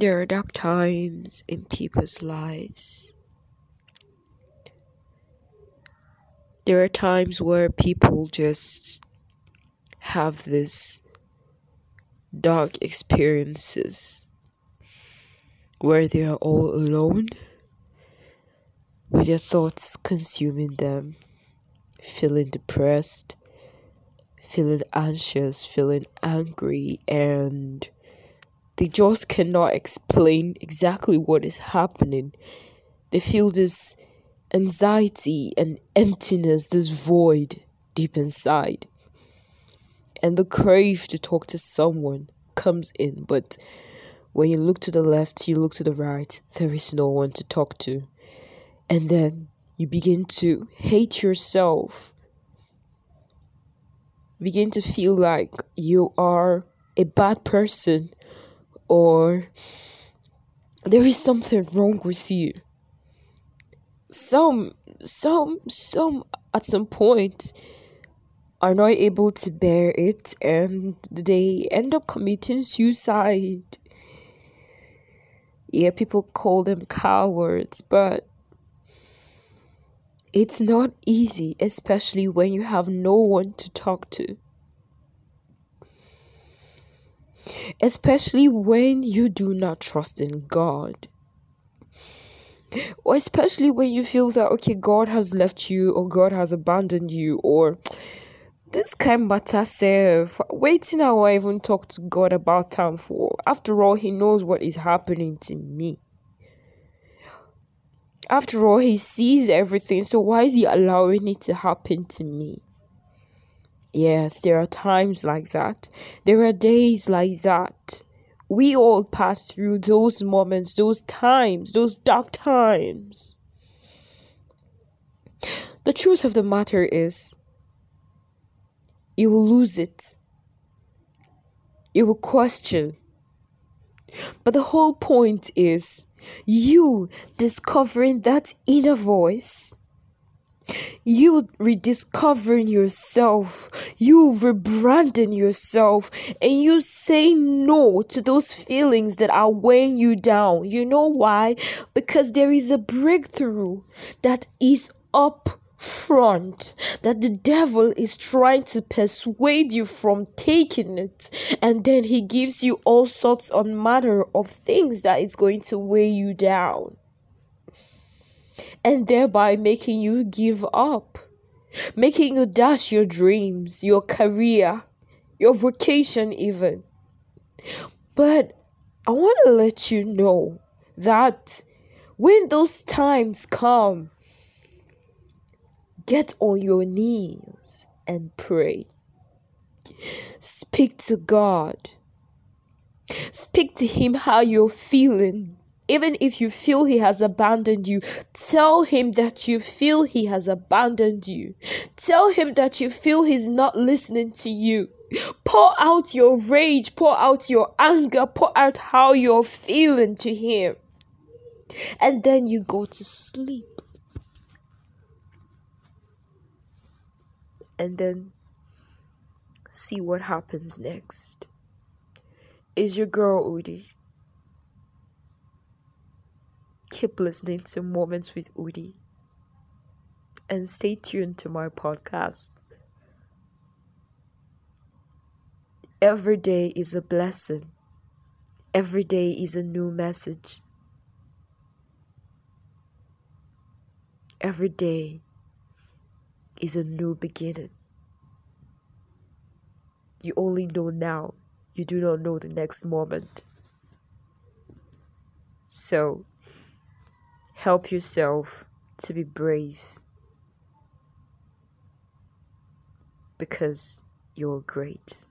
There are dark times in people's lives. There are times where people just have this dark experiences where they are all alone with their thoughts consuming them, feeling depressed, feeling anxious, feeling angry, and they just cannot explain exactly what is happening. They feel this anxiety and emptiness, this void deep inside. And the crave to talk to someone comes in, but when you look to the left, you look to the right, there is no one to talk to. And then you begin to hate yourself. Begin to feel like you are a bad person or there is something wrong with you. Some some some at some point are not able to bear it and they end up committing suicide yeah, people call them cowards, but it's not easy, especially when you have no one to talk to. Especially when you do not trust in God. Or especially when you feel that, okay, God has left you, or God has abandoned you, or this kind matter self waiting how I even talk to God about time for. After all, He knows what is happening to me. After all, He sees everything, so why is He allowing it to happen to me? Yes, there are times like that. There are days like that. We all pass through those moments, those times, those dark times. The truth of the matter is, you will lose it. You will question. But the whole point is you discovering that inner voice. You rediscovering yourself, you rebranding yourself, and you say no to those feelings that are weighing you down. You know why? Because there is a breakthrough that is up front that the devil is trying to persuade you from taking it and then he gives you all sorts of matter of things that is going to weigh you down and thereby making you give up making you dash your dreams your career your vocation even but i want to let you know that when those times come Get on your knees and pray. Speak to God. Speak to Him how you're feeling. Even if you feel He has abandoned you, tell Him that you feel He has abandoned you. Tell Him that you feel He's not listening to you. Pour out your rage, pour out your anger, pour out how you're feeling to Him. And then you go to sleep. and then see what happens next. Is your girl Udi. Keep listening to Moments with Udi and stay tuned to my podcast. Every day is a blessing. Every day is a new message. Every day is a new beginning. You only know now, you do not know the next moment. So, help yourself to be brave because you're great.